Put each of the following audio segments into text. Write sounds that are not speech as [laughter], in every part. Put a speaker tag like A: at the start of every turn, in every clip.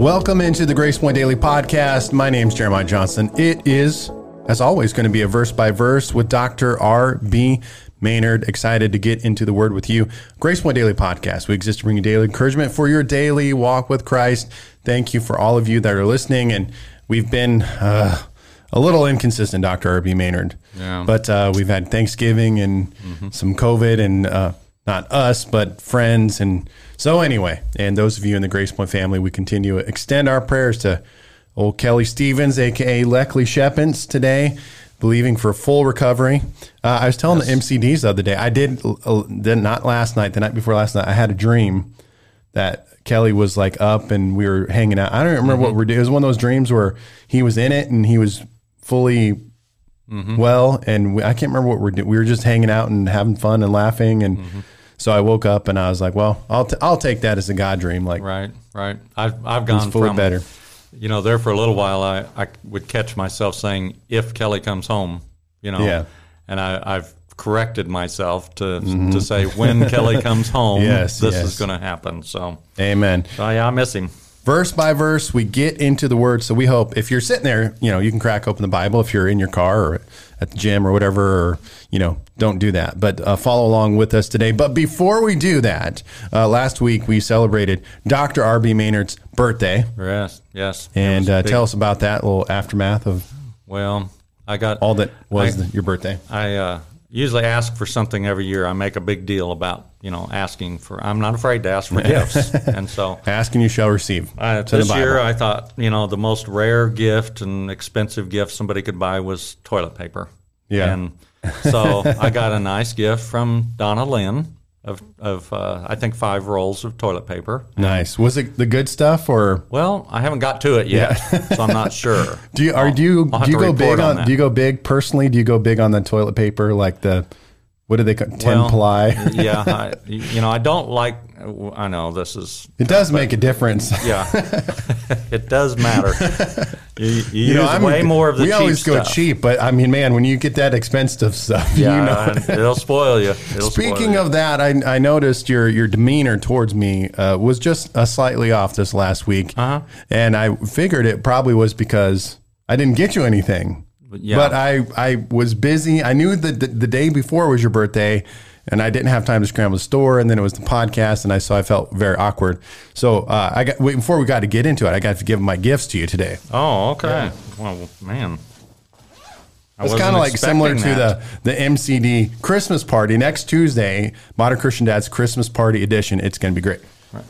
A: Welcome into the Grace Point Daily Podcast. My name's Jeremiah Johnson. It is, as always, going to be a verse by verse with Dr. R.B. Maynard. Excited to get into the Word with you. Grace Point Daily Podcast. We exist to bring you daily encouragement for your daily walk with Christ. Thank you for all of you that are listening. And we've been uh, a little inconsistent, Dr. R.B. Maynard.
B: Yeah.
A: But uh, we've had Thanksgiving and some COVID and uh, not us, but friends. And so, anyway, and those of you in the Grace Point family, we continue to extend our prayers to old Kelly Stevens, aka Leckley Shepens, today, believing for full recovery. Uh, I was telling the MCDs the other day, I did, uh, then not last night, the night before last night, I had a dream that Kelly was like up and we were hanging out. I don't remember what we're doing. It was one of those dreams where he was in it and he was fully well, and we, I can't remember what we're doing. We were just hanging out and having fun and laughing, and so I woke up and I was like, "Well, I'll t- I'll take that as a God dream." Like,
B: Right, right. I've I've gone
A: fully
B: from
A: better.
B: You know, there for a little while, I I would catch myself saying, "If Kelly comes home," you know,
A: Yeah.
B: and I I've corrected myself to mm-hmm. to say when [laughs] Kelly comes home,
A: Yes,
B: this
A: yes.
B: is going to happen. So,
A: Amen.
B: so yeah, I miss him.
A: Verse by verse, we get into the word. So we hope if you're sitting there, you know, you can crack open the Bible. If you're in your car or at the gym or whatever, or you know, don't do that. But uh, follow along with us today. But before we do that, uh, last week we celebrated Dr. R.B. Maynard's birthday,
B: Yes, yes.
A: And uh,
B: big-
A: tell us about that little aftermath of
B: Well, I got
A: all that was
B: I-
A: the, your birthday.
B: I uh, usually ask for something every year. I make a big deal about you know asking for. I'm not afraid to ask for gifts, and so [laughs]
A: Ask and you shall receive. the
B: this year I thought you know the most rare gift and expensive gift somebody could buy was toilet paper.
A: Yeah.
B: and so I got a nice gift from Donna Lynn of of uh, I think five rolls of toilet paper.
A: Nice. Was it the good stuff or
B: Well, I haven't got to it yet, so I'm not [laughs] sure.
A: do you are do you do you go big
B: on
A: on, do you go big personally? Do you go big on the toilet paper like the what do they call ten
B: Well,
A: ply?
B: yeah, [laughs] I, you know I don't like. I know this is
A: It does make a difference. [laughs]
B: Yeah, [laughs] it does matter. You, you,
A: You know, I'm
B: way more of the
A: we
B: cheap
A: always go
B: stuff.
A: cheap, but I mean, man, when you get that expensive stuff,
B: Yeah,
A: you know.
B: it'll spoil you. It'll spoil
A: Speaking
B: you.
A: of that, I, I noticed your your demeanor towards me uh, was just uh, slightly off this last week,
B: Uh-huh.
A: and I figured it probably was because I didn't get you anything.
B: Yeah.
A: But I I was busy. I knew that the, the day before was your birthday, and I didn't have time to scramble the store, and then it was the podcast, and I so I felt very awkward. So uh, I got wait, before we got to get into it, I got to give my gifts to you today.
B: oh, okay. Well, man, I
A: It's
B: wasn't
A: kind of like similar to the the MCD Christmas party next Tuesday, Modern Christian Dad's Christmas Party edition. It's going to be great.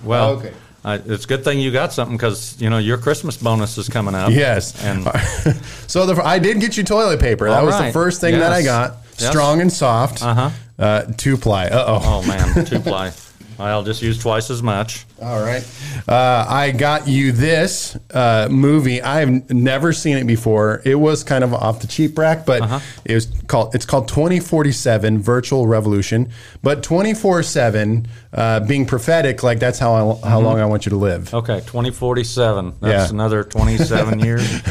B: Well,
A: Okay.
B: It's a good thing you got something because you know your Christmas bonus is coming up.
A: Yes.
B: and [laughs]
A: so the, I did get you toilet paper. That was the first thing that I got.
B: Yes.
A: Strong and soft.
B: Uh-huh.
A: Uh, two ply. Uh oh.
B: oh man, two ply. [laughs] I'll just use twice as much.
A: All right. Uh, I got you this uh, movie. I've never seen it before. It was kind of off the cheap rack, but
B: Uh-huh.
A: it was called. It's called Twenty Forty Seven Virtual Revolution. But twenty four seven uh, being prophetic, like that's how I, how long I want you to live.
B: Okay, twenty forty seven. That's
A: Yeah.
B: another twenty seven [laughs] years.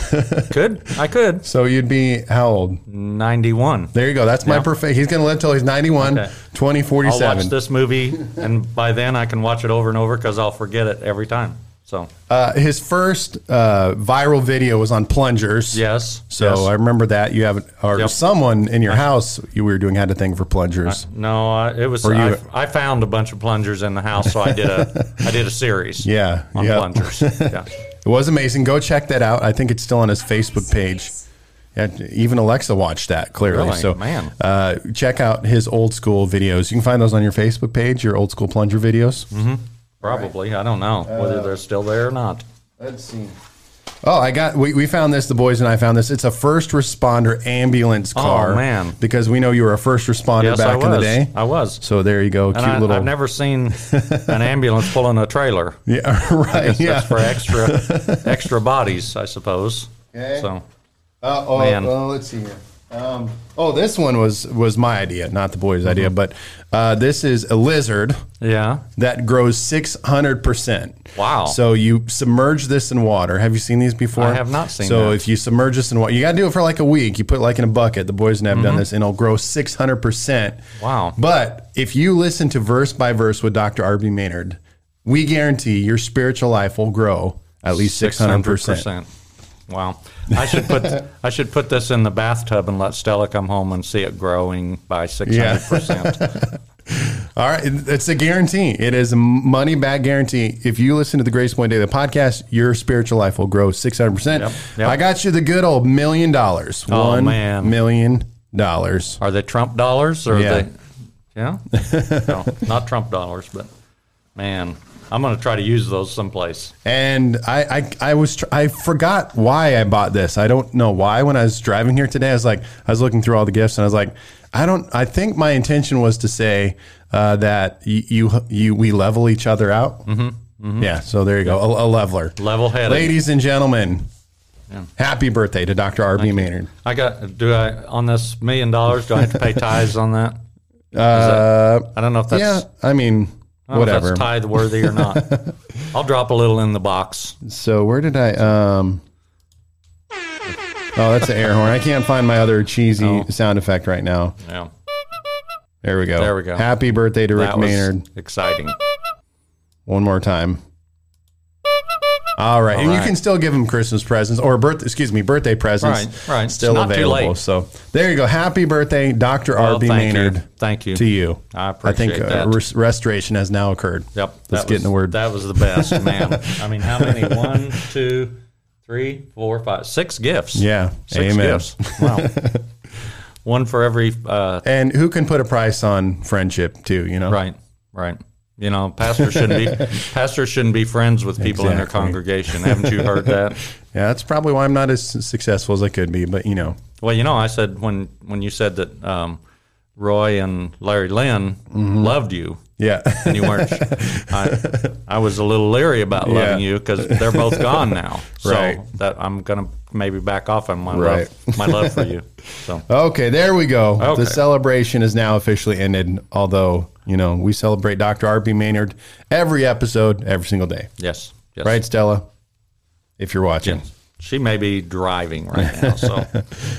B: Could I could
A: So you'd be how old?
B: ninety one.
A: There you go. That's my
B: Yeah.
A: perfect. He's going to live till he's ninety one.
B: Okay.
A: Twenty forty
B: I'll watch this movie, and by then I can watch it over and over because I'll forget it every time. So
A: Uh, his first uh, viral video was on plungers.
B: yes,
A: So
B: yes.
A: I remember that you have, or
B: Yep.
A: someone in your house you were doing had a thing for plungers.
B: no, I, it was. I, I found a bunch of plungers in the house, so I did a [laughs] I did a series.
A: Yeah,
B: on
A: yeah.
B: plungers. Yeah. [laughs]
A: It was amazing. Go check that out. I think it's still on his Facebook page. Yeah, even Alexa watched that clearly.
B: Really?
A: So,
B: Man.
A: uh, check out his old school videos. You can find those on your Facebook page. Your old school plunger videos.
B: Mm-hmm. Probably. I don't know
A: Uh,
B: whether they're still there or not.
A: Let's see. Oh, I got. We, we found this. The boys and I found this. It's a first responder ambulance car.
B: Oh, man.
A: Because we know you were a first responder
B: Yes,
A: back in the day.
B: I was.
A: So there you go. Cute
B: I,
A: little.
B: I've never seen [laughs] an ambulance pulling a trailer.
A: yeah, [laughs] right. Yeah.
B: That's for extra [laughs] extra bodies, I suppose.
A: Okay.
B: So
A: Uh, oh,
B: Man.
A: oh, let's see here. Oh, this one was was my idea, not the boys'
B: Mm-hmm.
A: idea. But uh, this is a lizard
B: Yeah.
A: that grows six hundred percent.
B: Wow.
A: So you submerge this in water. Have you seen these before?
B: I have not seen them.
A: So
B: that.
A: if you submerge this in water, you got to do it for like a week. You put it like in a bucket. The boys have done this, and it'll grow six hundred percent.
B: Mm-hmm. Wow.
A: But if you listen to verse by verse with Dr. R.B. Maynard, we guarantee your spiritual life will grow at least six hundred percent.
B: 600%. Wow. I should put [laughs] I should put this in the bathtub and let Stella come home and see it growing by 600%. [laughs]
A: All right, it's a guarantee. It is a money back guarantee. If you listen to the Grace Point Daily podcast, your spiritual life will grow six hundred percent. I got you the good old million dollars.
B: Oh,
A: One
B: man.
A: million dollars.
B: Are they Trump dollars or
A: Yeah.
B: are they Yeah? [laughs] no, not Trump dollars, but man, I'm going to try to use those someplace.
A: And I, I, I was, tr- I forgot why I bought this. I don't know why. When I was driving here today, I was like, I was looking through all the gifts, and I was like, I don't. I think my intention was to say uh, that you, you, you, we level each other out. Mm-hmm. Yeah. So there you go, a, a leveler.
B: Level-headed.
A: Ladies and gentlemen, happy birthday to Dr. R.B. Maynard.
B: I got do I on this million dollars, do I have to pay [laughs] tithes on that?
A: Uh,
B: I don't know if that's
A: yeah. I mean,
B: I if
A: whatever.
B: that's tithe worthy or not. [laughs] I'll drop a little in the box.
A: So where did I? Um, oh, that's an air horn. I can't find my other cheesy
B: Oh.
A: sound effect right now.
B: Yeah.
A: There we go.
B: There we go.
A: Happy birthday to Rick Maynard.
B: exciting.
A: One more time. All right, and you can still give him Christmas presents or birth, excuse me, birthday presents.
B: Right, right.
A: Still available. So there you go. Happy birthday, Doctor
B: Well,
A: R.B.
B: thank
A: Maynard.
B: you. Thank you.
A: To you.
B: I
A: I think
B: appreciate
A: uh, res- restoration has now occurred.
B: Yep.
A: Let's
B: that
A: get
B: was,
A: in the word.
B: That was the best, [laughs] man. I mean, how many? [laughs] One, two, three, four, five, six gifts.
A: Yeah.
B: Six
A: Amen.
B: gifts. Wow. [laughs] One for every. Uh,
A: And who can put a price on friendship too? You know,
B: right. Right. You know, pastors shouldn't be [laughs] pastors shouldn't be friends with people in their congregation. Haven't you heard [laughs] that?
A: Yeah, that's probably why I'm not as successful as I could be. But you know,
B: Well, you know, I said when when you said that um, Roy and Larry Lynn
A: Mm-hmm.
B: loved you,
A: yeah,
B: and you weren't. I, I was a little leery about loving
A: Yeah.
B: you because they're both gone now. [laughs] So
A: Right.
B: that I'm gonna maybe back off on my
A: Right.
B: love, my love for you. [laughs] So
A: Okay, there we go.
B: Okay.
A: The celebration is now officially ended. Although you know we celebrate Dr. R.B. Maynard every episode, every single day.
B: yes, yes,
A: Right, Stella? If you're watching.
B: She may be driving right [laughs] now, so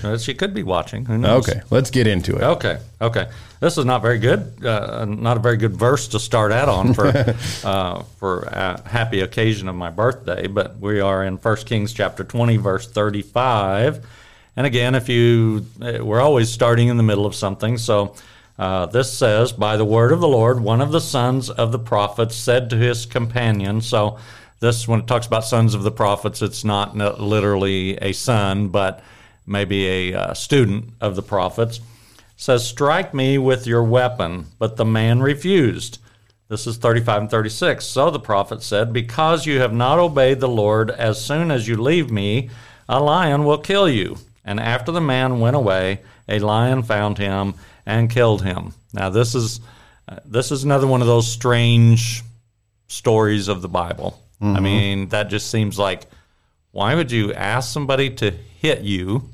B: uh, she could be watching. Who knows?
A: Okay, let's get into it.
B: Okay. Okay. This is not very good. Uh, not a very good verse to start out on for [laughs] uh, for a happy occasion of my birthday. But we are in 1 Kings chapter 20, verse 35. And again, if you, uh, we're always starting in the middle of something. So uh, this says, by the word of the Lord, one of the sons of the prophets said to his companion. So this, when it talks about sons of the prophets, it's not literally a son, but maybe a uh, student of the prophets says, Strike me with your weapon. But the man refused. This is 35 and 36. So the prophet said, Because you have not obeyed the Lord, as soon as you leave me, a lion will kill you. And after the man went away, a lion found him and killed him. Now, this is. uh, This is another one of those strange stories of the Bible. I mean, that just seems like why would you ask somebody to hit you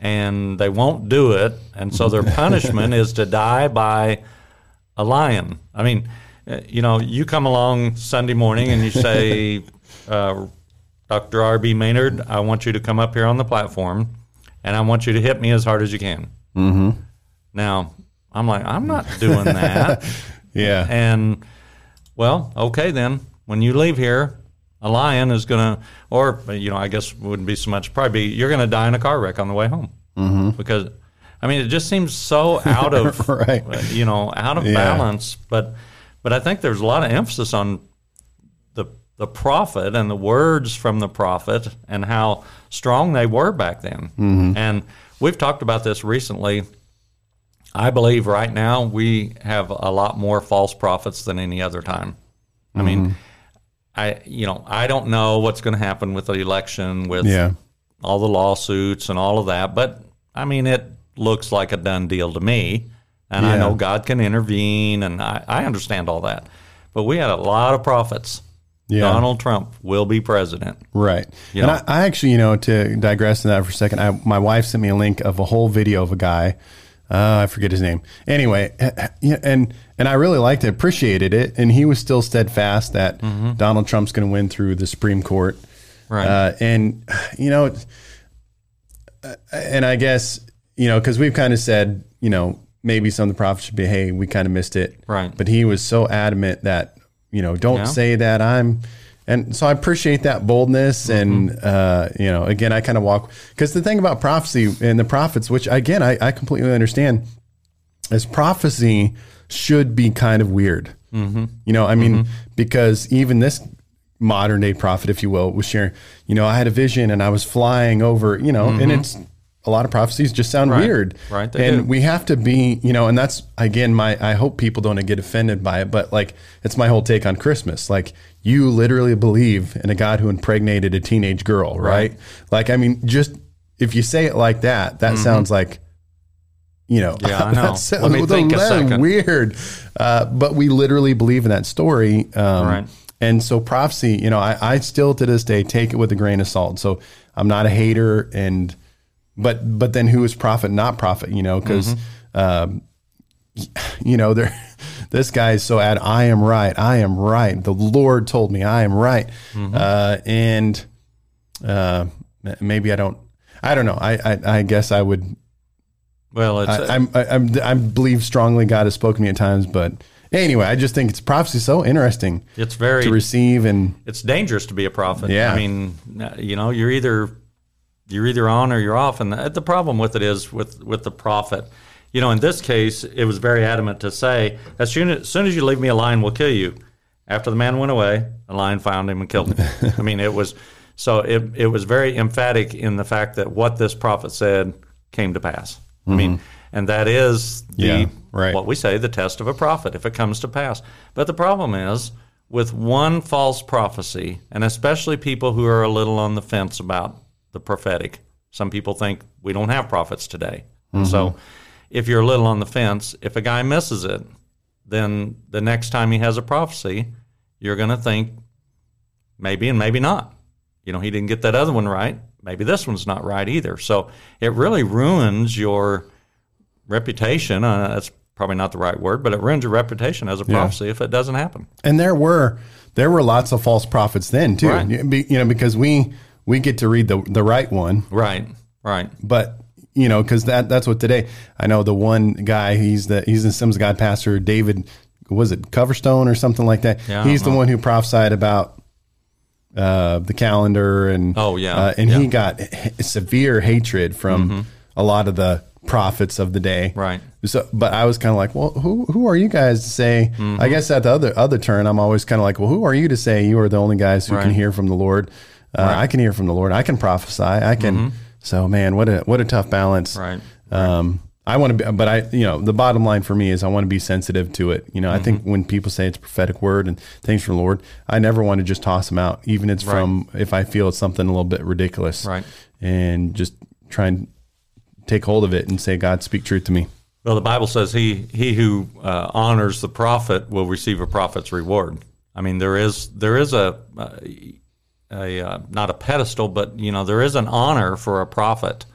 B: and they won't do it, and so their [laughs] punishment is to die by a lion. I mean, uh, you know, you come along Sunday morning and you say, [laughs] uh, Dr. R.B. Maynard, I want you to come up here on the platform and I want you to hit me as hard as you can. Mm-hmm. Now, I'm like, I'm not doing that. [laughs]
A: Yeah.
B: and, well, okay, then, when you leave here, a lion is going to, or, you know, I guess wouldn't be so much, probably be, you're going to die in a car wreck on the way home. Mm-hmm. Because, I mean, it just seems so out of, [laughs]
A: Right.
B: you know, out of
A: Yeah.
B: balance. But, but I think there's a lot of emphasis on the the prophet and the words from the prophet and how strong they were back then. And we've talked about this recently. I believe right now we have a lot more false prophets than any other time. I mean, mm-hmm. I you know I don't know what's going to happen with the election with
A: Yeah.
B: all the lawsuits and all of that, but I mean it looks like a done deal to me. And I know God can intervene, and I, I understand all that. But we had a lot of prophets
A: Yeah.
B: Donald Trump will be president.
A: Right.
B: You
A: and. I, I actually, you know, to digress in that for a second, I, my wife sent me a link of a whole video of a guy. Uh, I forget his name. Anyway, yeah, and and I really liked it, appreciated it, and he was still steadfast that Donald Trump's going to win through the Supreme Court.
B: Right.
A: Uh, and you know, uh, and I guess you know because we've kind of said, you know, maybe some of the prophets should be, hey, we kind of missed it.
B: Right.
A: But he was so adamant that you know, don't
B: Yeah.
A: say that I'm. And so I appreciate that boldness, and uh, you know, again, I kind of walk because the thing about prophecy and the prophets, which again I, I completely understand, is prophecy should be kind of weird. Mm-hmm. You know, I mean, because even this modern day prophet, if you will, was sharing, you know, I had a vision and I was flying over, you know, and it's a lot of prophecies just sound
B: Right.
A: weird.
B: Right, they
A: And
B: do.
A: we have to be, you know, and that's again my I hope people don't get offended by it, but like it's my whole take on Christmas. Like you literally believe in a God who impregnated a teenage girl, right? Like I mean, just if you say it like that, that sounds like you know,
B: Mm-hmm. Yeah, I [laughs] know.
A: sounds
B: Let me think a second.
A: weird. Uh, but we literally believe in that story. Um,
B: Right.
A: And so prophecy, you know, I, I still to this day take it with a grain of salt. So I'm not a hater and, but, but then who is prophet, not prophet, you know, because, um, you know, [laughs] there, this guy is so ad, I am right. I am right. The Lord told me I am right. Uh, and, uh, maybe I don't, I don't know. I, I, I guess I would,
B: Well, it's
A: I, I'm, I, I'm, I believe strongly God has spoken to me at times, but anyway, I just think it's prophecy so interesting
B: it's very
A: to receive and
B: it's dangerous to be a prophet.
A: Yeah.
B: I mean, you know, you're either you're either on or you're off, and the, the problem with it is with with the prophet. You know, in this case, it was very adamant to say, as soon as, as soon as you leave me, a lion will kill you. After the man went away, a lion found him and killed him. [laughs] I mean, it was so it it was very emphatic in the fact that what this prophet said came to pass. I mean, mm-hmm. and that is the
A: Yeah, right.
B: what we say the test of a prophet if it comes to pass. But the problem is with one false prophecy, and especially people who are a little on the fence about the prophetic. Some people think we don't have prophets today. And So if you're a little on the fence, if a guy misses it, then the next time he has a prophecy, you're going to think maybe and maybe not. You know, he didn't get that other one right. Maybe this one's not right either. So it really ruins your reputation. Uh, that's probably not the right word, but it ruins your reputation as a prophecy if it doesn't happen.
A: and there were there were lots of false prophets then too.
B: Right.
A: You know, because we we get to read the the right one,
B: Right, right.
A: but you know, because that that's what today. I know the one guy. He's the he's the Sims God pastor, David. Was it Coverstone or something like that?
B: Yeah,
A: he's the one who prophesied about uh, the calendar and
B: Oh, yeah,
A: uh, and
B: yeah.
A: he got h- severe hatred from a lot of the prophets of the day.
B: Right.
A: So, but I was kind of like, well, who who are you guys to say?
B: Mm-hmm.
A: I guess at the other other turn, I'm always kind of like, well, who are you to say you are the only guys who can hear from the Lord? Uh, I can hear from the Lord. I can prophesy. I can. So, man, what a what a tough balance.
B: Right.
A: Um, I want to be, but I, you know, the bottom line for me is I want to be sensitive to it. You know, I think
B: Mm-hmm.
A: when people say it's a prophetic word and things from the Lord, I never want to just toss them out, even if it's
B: Right.
A: from if I feel it's something a little bit ridiculous,
B: Right.
A: And just try and take hold of it and say, God, speak truth to me.
B: Well, the Bible says he he who uh, honors the prophet will receive a prophet's reward. I mean, there is there is a a, a uh, not a pedestal, but you know there is an honor for a prophet,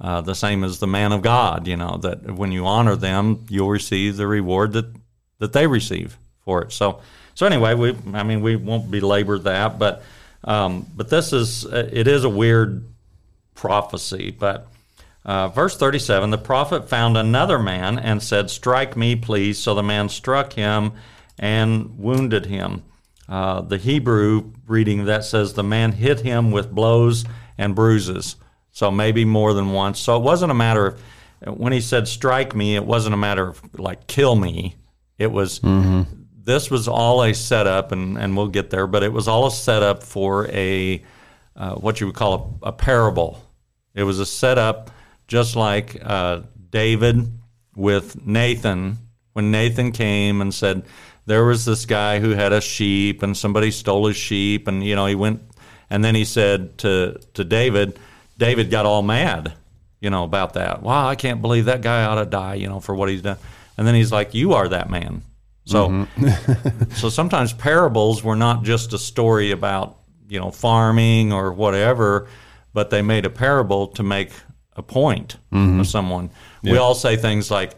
B: uh, the same as the man of God. You know that when you honor them, you'll receive the reward that that they receive for it. So so anyway, we I mean we won't belabor that, but um, but this is it is a weird prophecy, but. Uh, verse 37 The prophet found another man and said, Strike me, please. So the man struck him and wounded him. Uh, the Hebrew reading that says the man hit him with blows and bruises. So maybe more than once. So it wasn't a matter of, when he said strike me, it wasn't a matter of like kill me. It was, this was all a setup, and, and we'll get there, but it was all a setup for a, uh, what you would call a, a parable. It was a setup just like uh, David with Nathan. When Nathan came and said, there was this guy who had a sheep and somebody stole his sheep, and you know he went, and then he said to to David, David got all mad, you know about that. Wow, I can't believe that guy ought to die, you know, for what he's done. And then he's like, "You are that man." So, mm-hmm. [laughs] [laughs] so sometimes parables were not just a story about you know farming or whatever, but they made a parable to make a point of mm-hmm. someone. We all say things like,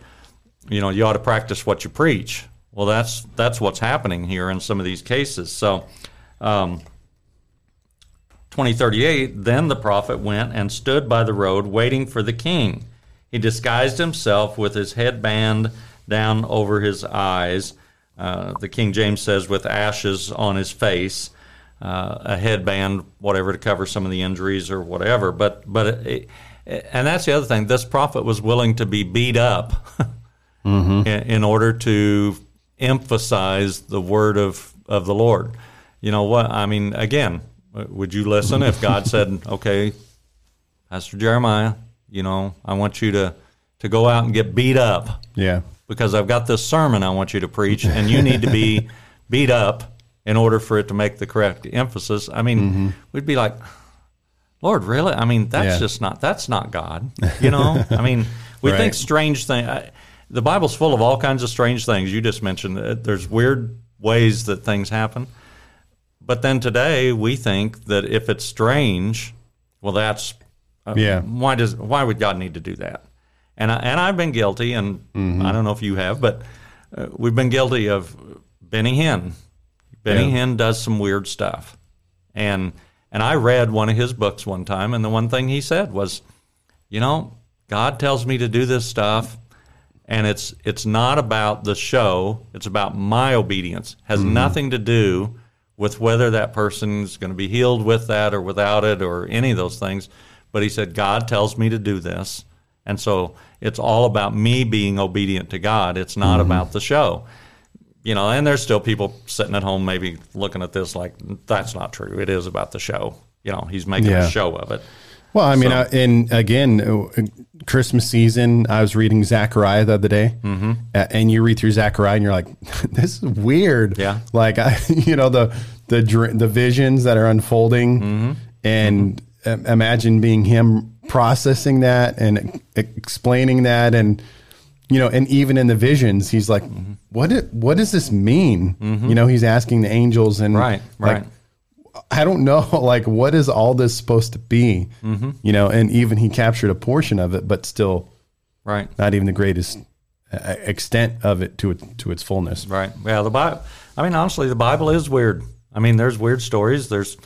B: you know, you ought to practice what you preach. Well, that's that's what's happening here in some of these cases. So, um, 2038, then the prophet went and stood by the road waiting for the king. He disguised himself with his headband down over his eyes. Uh, the King James says, with ashes on his face, uh, a headband, whatever, to cover some of the injuries or whatever. But, but, it, and that's the other thing. This prophet was willing to be beat up in, in order to emphasize the word of, of the Lord. You know what? I mean, again, would you listen if God said, [laughs] okay, Pastor Jeremiah, you know, I want you to, to go out and get beat up
A: Yeah.
B: because I've got this sermon I want you to preach, and you need to be [laughs] beat up in order for it to make the correct emphasis. I mean, mm-hmm. we'd be like, Lord, really? I mean, that's
A: Yeah.
B: just not that's not God. You know? I mean, we [laughs]
A: Right.
B: think strange things. The Bible's full of all kinds of strange things. You just mentioned that there's weird ways that things happen. But then today we think that if it's strange, well, that's uh,
A: Yeah.
B: Why does why would God need to do that? And I, and I've been guilty, and I don't know if you have, but uh, we've been guilty of Benny Hinn. Benny
A: Yeah.
B: Hinn does some weird stuff, and and I read one of his books one time, and the one thing he said was, you know, God tells me to do this stuff, and it's it's not about the show; it's about my obedience. Has mm-hmm. nothing to do with whether that person's going to be healed with that or without it or any of those things. But he said, God tells me to do this. And so it's all about me being obedient to God. It's not mm-hmm. about the show. You know, and there's still people sitting at home maybe looking at this like, that's not true. It is about the show. You know, he's making
A: Yeah.
B: a show of it.
A: Well, I mean,
B: So-
A: uh, and again, uh, Christmas season, I was reading Zechariah the other day, mm-hmm. and you read through Zechariah, and you're like, [laughs] "This is weird."
B: Yeah.
A: like I, [laughs] you know, the the the visions that are unfolding,
B: Mm-hmm.
A: and um, imagine being him processing that and explaining that, and you know, and even in the visions, he's like,
B: Mm-hmm.
A: "What? It, what does this mean?" You know, he's asking the angels, and
B: Right,
A: like,
B: right.
A: I don't know, [laughs] like, what is all this supposed to be?
B: Mm-hmm.
A: You know, and even he captured a portion of it, but still
B: Right.
A: not even the greatest uh, extent of it to it to its fullness.
B: Right. Yeah. The Bible. I mean, honestly, the Bible is weird. I mean, there's weird stories. There's.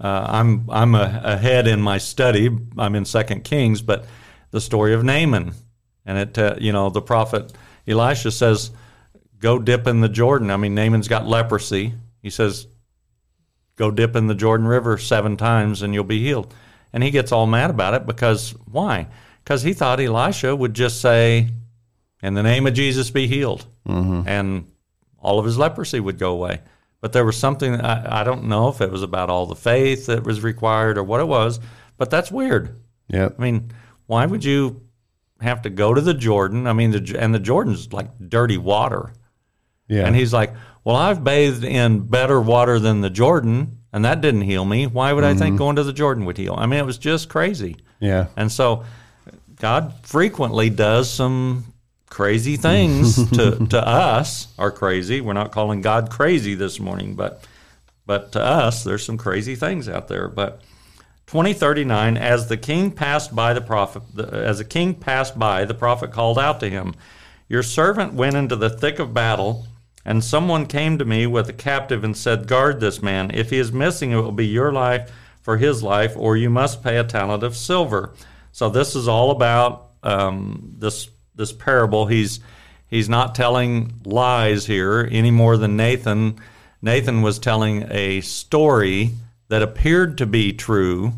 B: Uh, I'm I'm a, ahead in my study. I'm in Second Kings, but the story of Naaman, and it uh, you know the prophet Elisha says, "Go dip in the Jordan." I mean, Naaman's got leprosy. He says, "Go dip in the Jordan River seven times, and you'll be healed." And he gets all mad about it because why? Because he thought Elisha would just say, "In the name of Jesus, be healed," mm-hmm. and all of his leprosy would go away. But there was something, I, I don't know if it was about all the faith that was required or what it was, but that's weird.
A: Yeah.
B: I mean, why would you have to go to the Jordan? I mean, the, and the Jordan's like dirty water.
A: Yeah.
B: And he's like, Well, I've bathed in better water than the Jordan, and that didn't heal me. Why would I think mm-hmm. going to the Jordan would heal? I mean, it was just crazy.
A: yeah.
B: And so God frequently does some crazy things [laughs] to, to us are crazy. We're not calling God crazy this morning, but but to us there's some crazy things out there. But 2039 as the king passed by the prophet the, as the king passed by the prophet called out to him, "Your servant went into the thick of battle." And someone came to me with a captive and said, Guard this man. If he is missing, it will be your life for his life, or you must pay a talent of silver. So this is all about um, this this parable. He's he's not telling lies here any more than Nathan. Nathan was telling a story that appeared to be true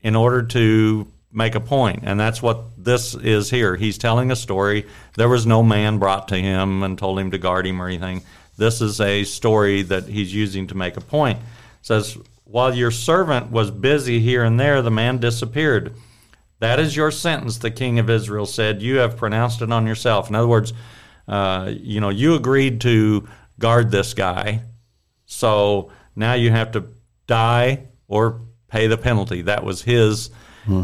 B: in order to make a point, and that's what this is here. He's telling a story. There was no man brought to him and told him to guard him or anything. This is a story that he's using to make a point. It says, while your servant was busy here and there, the man disappeared. That is your sentence, the king of Israel said. You have pronounced it on yourself. In other words, uh, you know, you agreed to guard this guy, so now you have to die or pay the penalty. That was his.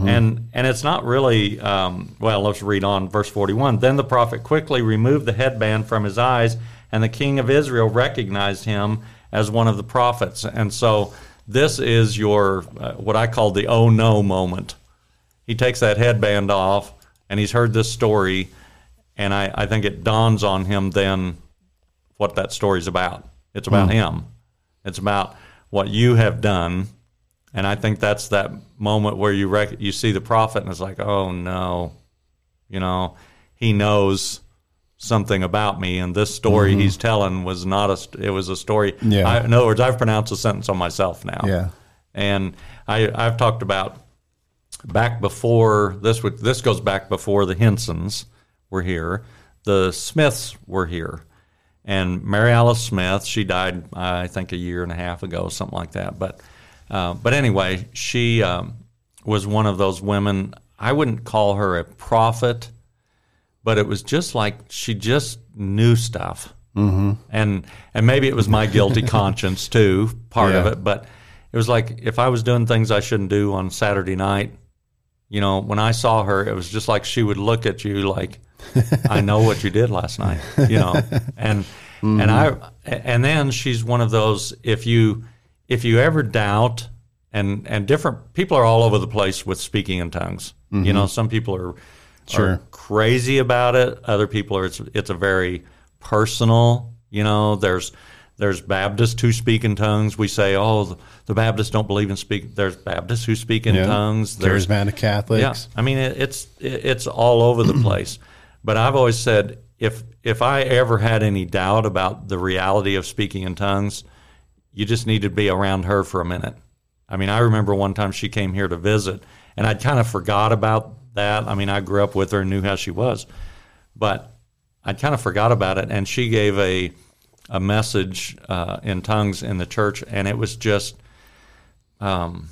B: And and it's not really um, well. Let's read on verse forty one. Then the prophet quickly removed the headband from his eyes and the king of Israel recognized him as one of the prophets. And so this is your uh, what I call the oh no moment. He takes that headband off, and he's heard this story, and I, I think it dawns on him then what that story's about. It's about him. It's about what you have done, and I think that's that moment where you rec- you see the prophet, and it's like, oh no, you know, he knows something about me, and this story mm-hmm. he's telling was not a. st- It was a story.
A: Yeah.
B: I, in other words, I've pronounced a sentence on myself now.
A: Yeah.
B: and I I've talked about back before this. Would this goes back before the Hensons were here. The Smiths were here, and Mary Alice Smith. She died, I think, a year and a half ago, something like that. But uh, but anyway, she um, was one of those women. I wouldn't call her a prophet, but it was just like she just knew stuff. Mm-hmm. And and maybe it was my guilty [laughs] conscience too, part of it. But it was like if I was doing things I shouldn't do on Saturday night, you know, when I saw her, it was just like she would look at you like, [laughs] I know what you did last night, you know, [laughs] and and I and then she's one of those if you if you ever doubt and and different people are all over the place with speaking in tongues. You know, mm-hmm. some people are, are crazy about it. Other people are it's it's a very personal. You know, there's there's Baptists who speak in tongues. We say, oh, the, the Baptists don't believe in speak. There's Baptists who speak in
A: Yeah.
B: tongues. There's
A: Charismatic Catholics.
B: yeah, I mean it, it's it, it's all over the [clears throat] place. But I've always said if if I ever had any doubt about the reality of speaking in tongues, you just need to be around her for a minute. I mean, I remember one time she came here to visit, and I kind of forgot about that. I mean, I grew up with her and knew how she was, but I kind of forgot about it. And she gave a a message uh, in tongues in the church, and it was just um,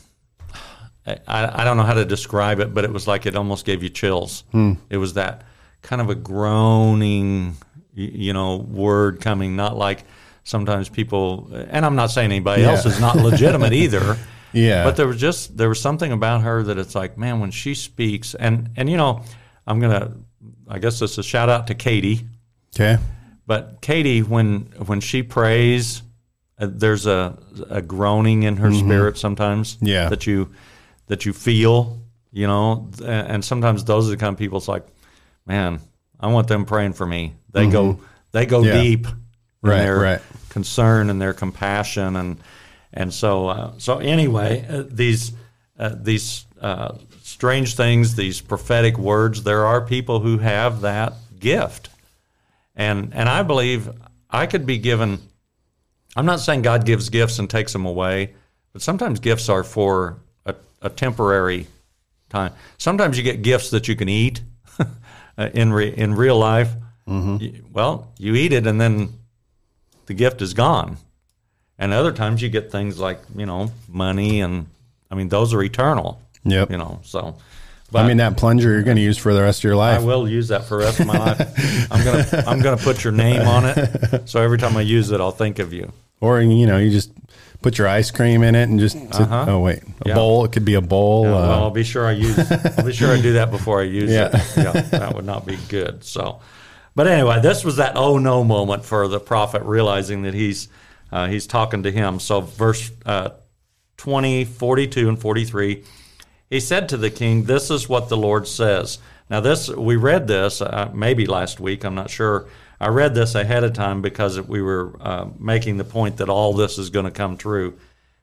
B: I, I don't know how to describe it, but it was like it almost gave you chills. It was that kind of a groaning, you know, word coming, not like sometimes people, and I'm not saying anybody
A: Yeah.
B: else is not legitimate [laughs] either.
A: Yeah.
B: But there was just, there was something about her that it's like, man, when she speaks, and, and you know, I'm going to, I guess this is a shout out to Katie.
A: Okay.
B: But Katie, when when she prays, uh, there's a a groaning in her spirit sometimes.
A: Mm-hmm. Yeah.
B: that you that you feel, you know, and sometimes those are the kind of people. It's like, man, I want them praying for me. They go they go
A: Mm-hmm. Yeah.
B: deep
A: Right,
B: their
A: right.
B: concern and their compassion, and and so uh, so anyway, uh, these uh, these uh, strange things, these prophetic words. There are people who have that gift and and I believe I could be given. I'm not saying God gives gifts and takes them away, but sometimes gifts are for a, a temporary time. Sometimes you get gifts that you can eat [laughs] uh, in re, in real life. You- well, you eat it and then the gift is gone. And other times you get things like you know money and I mean those are eternal.
A: Yep.
B: You know so.
A: I mean, that plunger you're going to use for the rest of your life.
B: I will use that for the rest of my life. I'm gonna I'm gonna put your name on it, [laughs] so every time I use it, I'll think of you.
A: Or, you know, you just put your ice cream in it and just, sit- oh, wait, a
B: Uh-huh. Yeah.
A: bowl. It could be a bowl.
B: well,
A: uh,
B: I'll be sure I use. I'll be sure I do that before I use [laughs]
A: Yeah.
B: it. Yeah, that would not be good. So, but anyway, this was that oh no moment for the prophet realizing that he's uh, he's talking to him. So, verse uh, 20, 42, and 43. He said to the king, This is what the Lord says. Now, this, we read this uh, maybe last week, I'm not sure. I read this ahead of time because we were uh, making the point that all this is going to come true.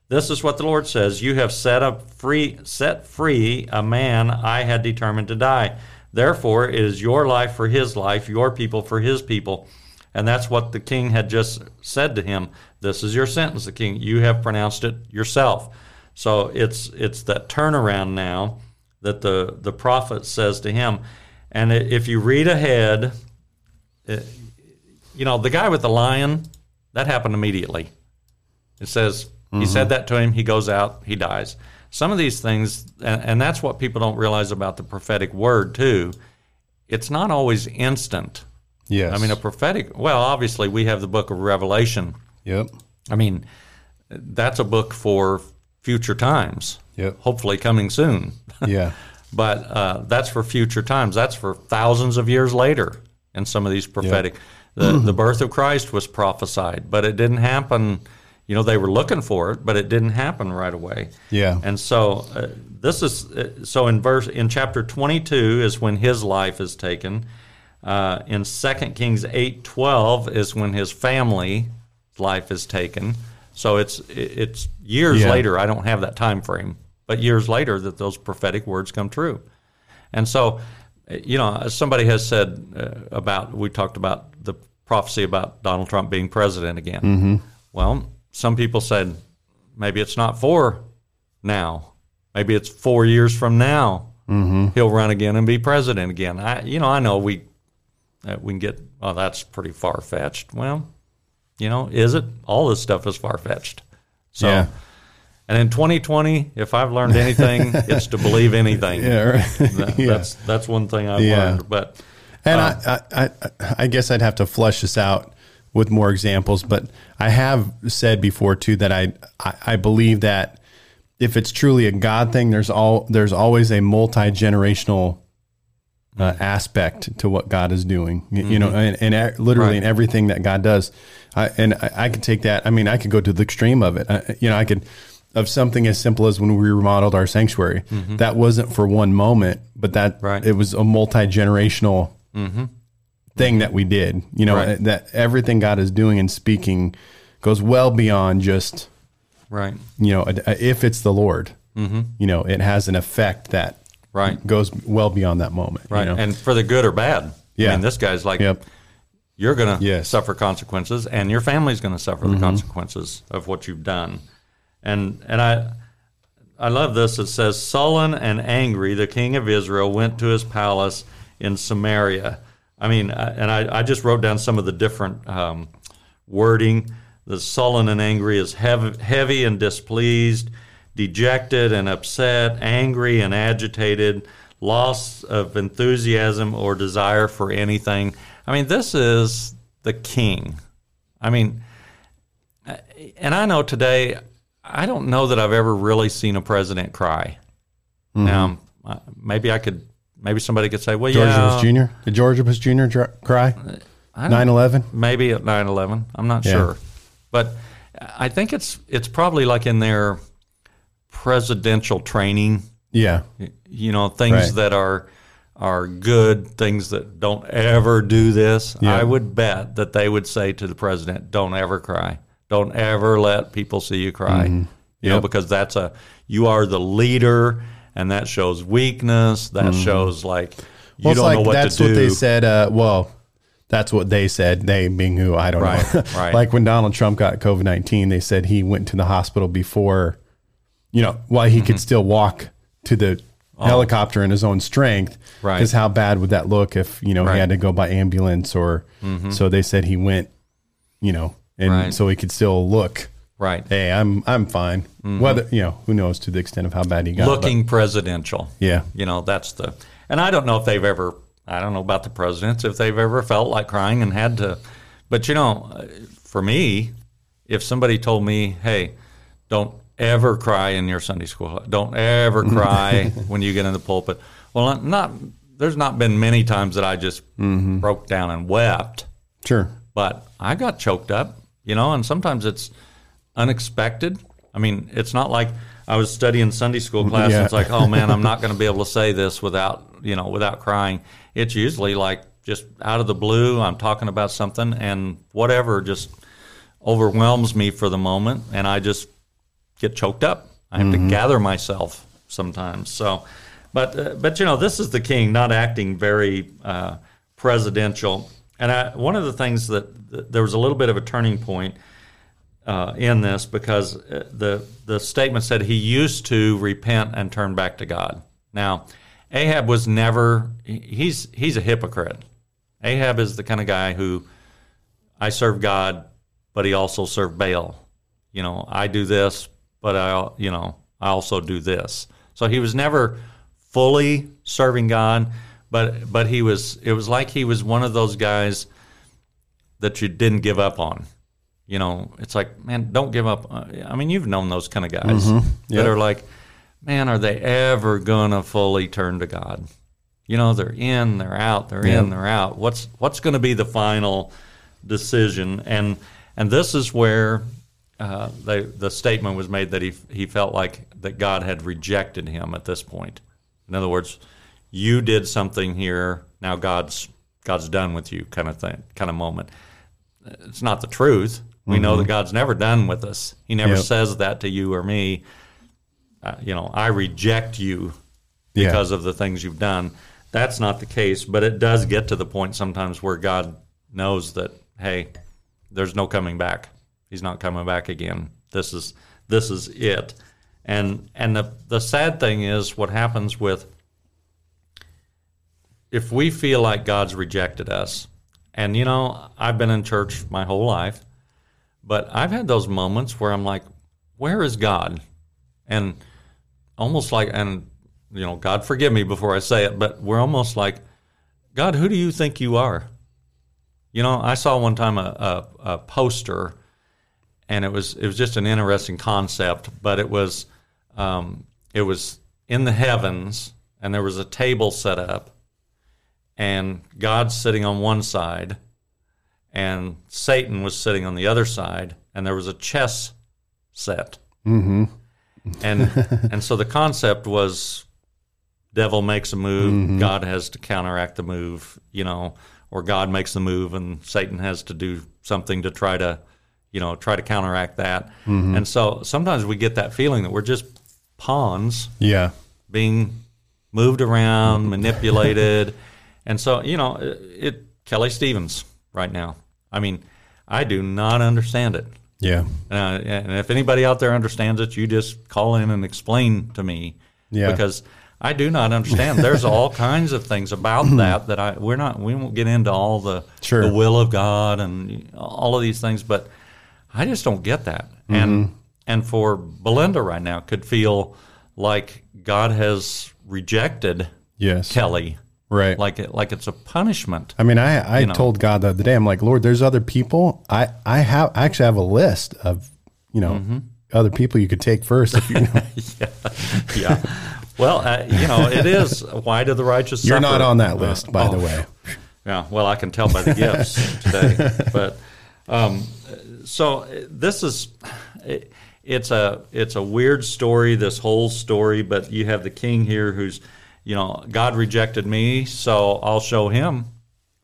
B: This is what the Lord says: You have set up free, set free a man I had determined to die. Therefore, it is your life for his life, your people for his people. And that's what the king had just said to him. This is your sentence, the king. You have pronounced it yourself. So it's it's that turnaround now that the the prophet says to him. And if you read ahead, it, you know the guy with the lion that happened immediately. It says he said mm-hmm. that to him. He goes out. He dies. Some of these things, and, and that's what people don't realize about the prophetic word too. It's not always instant.
A: yes.
B: I mean, a prophetic. Well, obviously, we have the book of Revelation.
A: yep.
B: I mean, that's a book for future times.
A: Yep.
B: Hopefully, coming soon. [laughs]
A: Yeah.
B: but uh, that's for future times. That's for thousands of years later in some of these prophetic. The, the birth of Christ was prophesied, but it didn't happen. You know, they were looking for it, but it didn't happen right away.
A: Yeah.
B: And so uh, this is uh, so in verse in chapter 22 is when his life is taken. Uh, in 2 Kings 8:12 is when his family life is taken. So it's it's years
A: Yeah.
B: later. I don't have that time frame, but years later that those prophetic words come true. And so, uh, you know, somebody has said uh, about we talked about the prophecy about Donald Trump being president again.
A: Mm-hmm.
B: Well, some people said maybe it's not for now. Maybe it's four years from now
A: Mm-hmm.
B: he'll run again and be president again. I, you know, I know we uh, we can get oh that's pretty far fetched. Well, you know, is it? All this stuff is far fetched. So.
A: Yeah.
B: And in 2020, if I've learned anything, [laughs] it's to believe anything.
A: Yeah, right.
B: That-
A: Yeah.
B: That's that's one thing I've
A: Yeah.
B: learned. But
A: And
B: Uh,
A: I, I, I, I guess I'd have to flesh this out with more examples, but I have said before too that I, I, I believe that if it's truly a God thing, there's all there's always a multi generational uh, aspect to what God is doing. You, you know, mm-hmm. and, and e- literally in everything that God does. I, and I, I could take that. I mean, I could go to the extreme of it. I, you know, I could of something as simple as when we remodeled our sanctuary. Mm-hmm. That wasn't for one moment, but that
B: Right.
A: it was a multi generational mm-hmm. Thing that we did. You know,
B: Right.
A: that everything God is doing and speaking goes well beyond just
B: right,
A: you know if it's the Lord. Mm-hmm. You know, it has an effect that
B: right,
A: goes well beyond that moment. you
B: right,
A: know?
B: and for the good or bad.
A: Yeah.
B: I mean, this guy's like,
A: Yep.
B: you're going to
A: Yes. Mm-hmm.
B: suffer consequences, and your family's going to suffer the consequences of what you've done. And and I I love this. It says, sullen and angry, the king of Israel went to his palace in Samaria. I mean, I- and I, I just wrote down some of the different um, wording. The sullen and angry is heavy, heavy and displeased, dejected and upset, angry and agitated, loss of enthusiasm or desire for anything. I mean, this is the king. I mean, and I know today, I don't know that I've ever really seen a president cry.
A: Mm-hmm.
B: Now, uh, maybe I could, maybe somebody could say, well,
A: George
B: yeah,
A: Bush Jr. Did George Bush Jr. dr- cry?
B: I
A: 9-11?
B: maybe at 9-11 i'm not
A: Yeah.
B: sure but i think it's it's probably like in their presidential training
A: Yeah.
B: you know things
A: Right.
B: that are are good things that don't ever do this
A: Yeah.
B: i would bet that they would say to the president don't ever cry don't ever let people see you cry you know
A: Mm-hmm. Yep.
B: because that's a you are the leader and that shows weakness that shows like you
A: Mm-hmm. Well,
B: don't
A: like
B: know what
A: that's
B: to do
A: what they said. Uh, well, that's what they said. They being who I don't
B: Right,
A: know. [laughs]
B: right.
A: like when Donald Trump got COVID nineteen, they said he went to the hospital before, you know, while he
B: Mm-hmm.
A: could still walk to the helicopter in his own strength.
B: Oh. Right.
A: Because how bad would that look if you know
B: Right. Mm-hmm.
A: he had to go by ambulance or? So they said he went, you know, and
B: Right.
A: so he could still look.
B: Right
A: Hey, I'm I'm fine. Mm-hmm. Whether you know, who knows to the extent of how bad he got. but-
B: looking presidential.
A: Yeah.
B: You know, that's the, and I don't know if they've ever, I don't know about the presidents, if they've ever felt like crying and had to, but you know, for me, if somebody told me, hey, don't ever cry in your Sunday school, don't ever mm-hmm. cry [laughs] when you get in the pulpit. Well, not, there's not been many times that I just mm-hmm. broke down and wept
A: sure.
B: but I got choked up, you know, and sometimes it's unexpected. I mean, it's not like I was studying Sunday school class [laughs]
A: Yeah.
B: and it's like, oh man, I'm not going to be able to say this without, you know, without crying. It's usually like just out of the blue, I'm talking about something and whatever just overwhelms me for the moment and I just get choked up. I have to gather myself sometimes. So, but uh, but you know, this is the king not acting very uh, presidential. And I, one of the things that, that there was a little bit of a turning point uh, in this because uh, the the statement said he used to repent and turn back to God. Now, Ahab was never he's he's a hypocrite. Ahab is the kind of guy who I serve God, but he also served Baal. You know, I do this, but I you know I also do this. So he was never fully serving God, but but he was it was like he was one of those guys that you didn't give up on. You know, it's like, man, don't give up. Uh, I mean, you've known those kind of guys
A: Yep.
B: that are like, man, are they ever gonna fully turn to God? You know, they're in, they're out, they're
A: Yep.
B: in, they're out. What's what's going to be the final decision, and and this is where uh, they, the statement was made that he he felt like that God had rejected him at this point. In other words, you did something here. Now God's God's done with you, kind of thing, kind of moment. It's not the truth. We know that God's never done with us. He never
A: Yep.
B: says that to you or me. Uh, you know, I reject you
A: Yeah.
B: because of the things you've done. That's not the case, but it does get to the point sometimes where God knows that hey, there's no coming back. He's not coming back again. This is this is it. And and the the sad thing is what happens with if we feel like God's rejected us. And you know, I've been in church my whole life, but I've had those moments where I'm like, where is God? And almost like and you know, God forgive me before I say it, but we're almost like, God, who do you think you are? You know, I saw one time a, a, a poster, and it was it was just an interesting concept, but it was um, it was in the heavens, and there was a table set up, and God's sitting on one side, and Satan was sitting on the other side, and there was a chess set, mm-hmm. and [laughs] and so the concept was devil makes a move, God has to counteract the move, you know, or God makes the move and Satan has to do something to try to, you know, try to counteract that. And so sometimes we get that feeling that we're just pawns
A: Yeah.
B: being moved around, manipulated. And so, you know, it, it Kelly Stevens right now. I mean, I do not understand it.
A: Yeah.
B: Uh, and if anybody out there understands it, you just call in and explain to me.
A: Yeah.
B: Because I do not understand. There's all [laughs] kinds of things about that that I we're not we won't get into all the
A: Sure.
B: the will of God and all of these things, but I just don't get that.
A: Mm-hmm.
B: And and for Belinda right now could feel like God has rejected
A: Yes.
B: Kelly,
A: Right.
B: like it like it's a punishment.
A: I mean, I, I
B: know.
A: told God the other day, I'm like, Lord, there's other people. I, I have I actually have a list of, you know,
B: Mm-hmm.
A: other people you could take first. If you know. [laughs]
B: yeah. Well, uh, you know, it is why do the righteous
A: You're
B: suffer?
A: not on that list, by the
B: oh.
A: way.
B: Yeah, well, I can tell by the [laughs] gifts today. But um, so uh, this is it, it's a it's a weird story. This whole story, but you have the king here who's, you know, God rejected me, so I'll show him.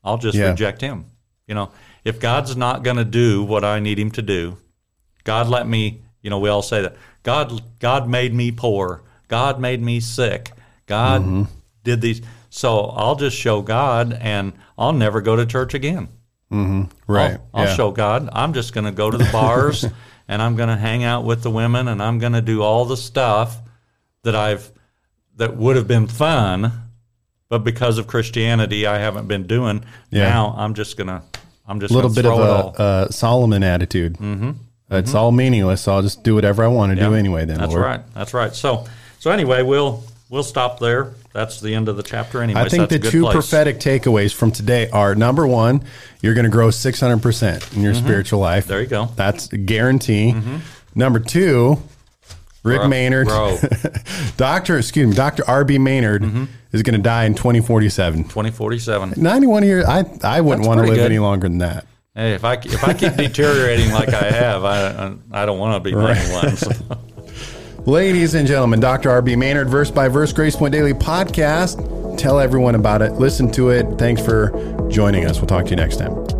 B: I'll just
A: Yeah.
B: reject him. You know, if God's not going to do what I need him to do, God let me. You know, we all say that God God made me poor. God made me sick. God
A: Mm-hmm.
B: did these. So I'll just show God, and I'll never go to church again.
A: Right.
B: I'll, I'll
A: yeah.
B: show God. I'm just going to go to the bars, [laughs] and I'm going to hang out with the women, and I'm going to do all the stuff that I've that would have been fun, but because of Christianity, I haven't been doing.
A: Yeah.
B: Now I'm just gonna. I'm just
A: a little
B: gonna
A: bit
B: throw
A: of a, Solomon attitude. Mm-hmm. It's all meaningless. So I'll just do whatever I want to do anyway. Then
B: That's
A: Lord.
B: right. That's right. So so anyway, we'll we'll stop there. That's the end of the chapter. Anyway,
A: I think
B: a
A: the two
B: place.
A: prophetic takeaways from today are number one, you're going to grow 600% in your spiritual life.
B: Mm-hmm. There you go. Mm-hmm.
A: That's a guarantee. Number two, Rick
B: Grow-
A: Maynard,
B: grow. [laughs]
A: Doctor, excuse me, Doctor R.B. Maynard
B: Mm-hmm.
A: is going to die in 2047.
B: 2047.
A: 91 years. I I wouldn't want to live
B: good.
A: any longer than that.
B: Hey, if I if I keep [laughs] deteriorating like I have, I I don't want to be
A: Right.
B: 91. So. [laughs]
A: Ladies and gentlemen, Dr. R.B. Maynard, verse by verse, Grace Point Daily podcast. Tell everyone about it. Listen to it. Thanks for joining us. We'll talk to you next time.